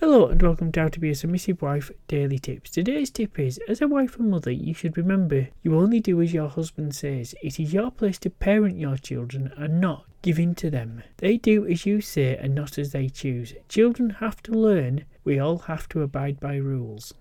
Hello and welcome to How to Be a Submissive Wife Daily Tips. Today's tip is As a wife and mother, you should remember you only do as your husband says. It is your place to parent your children and not give in to them. They do as you say and not as they choose. Children have to learn, we all have to abide by rules.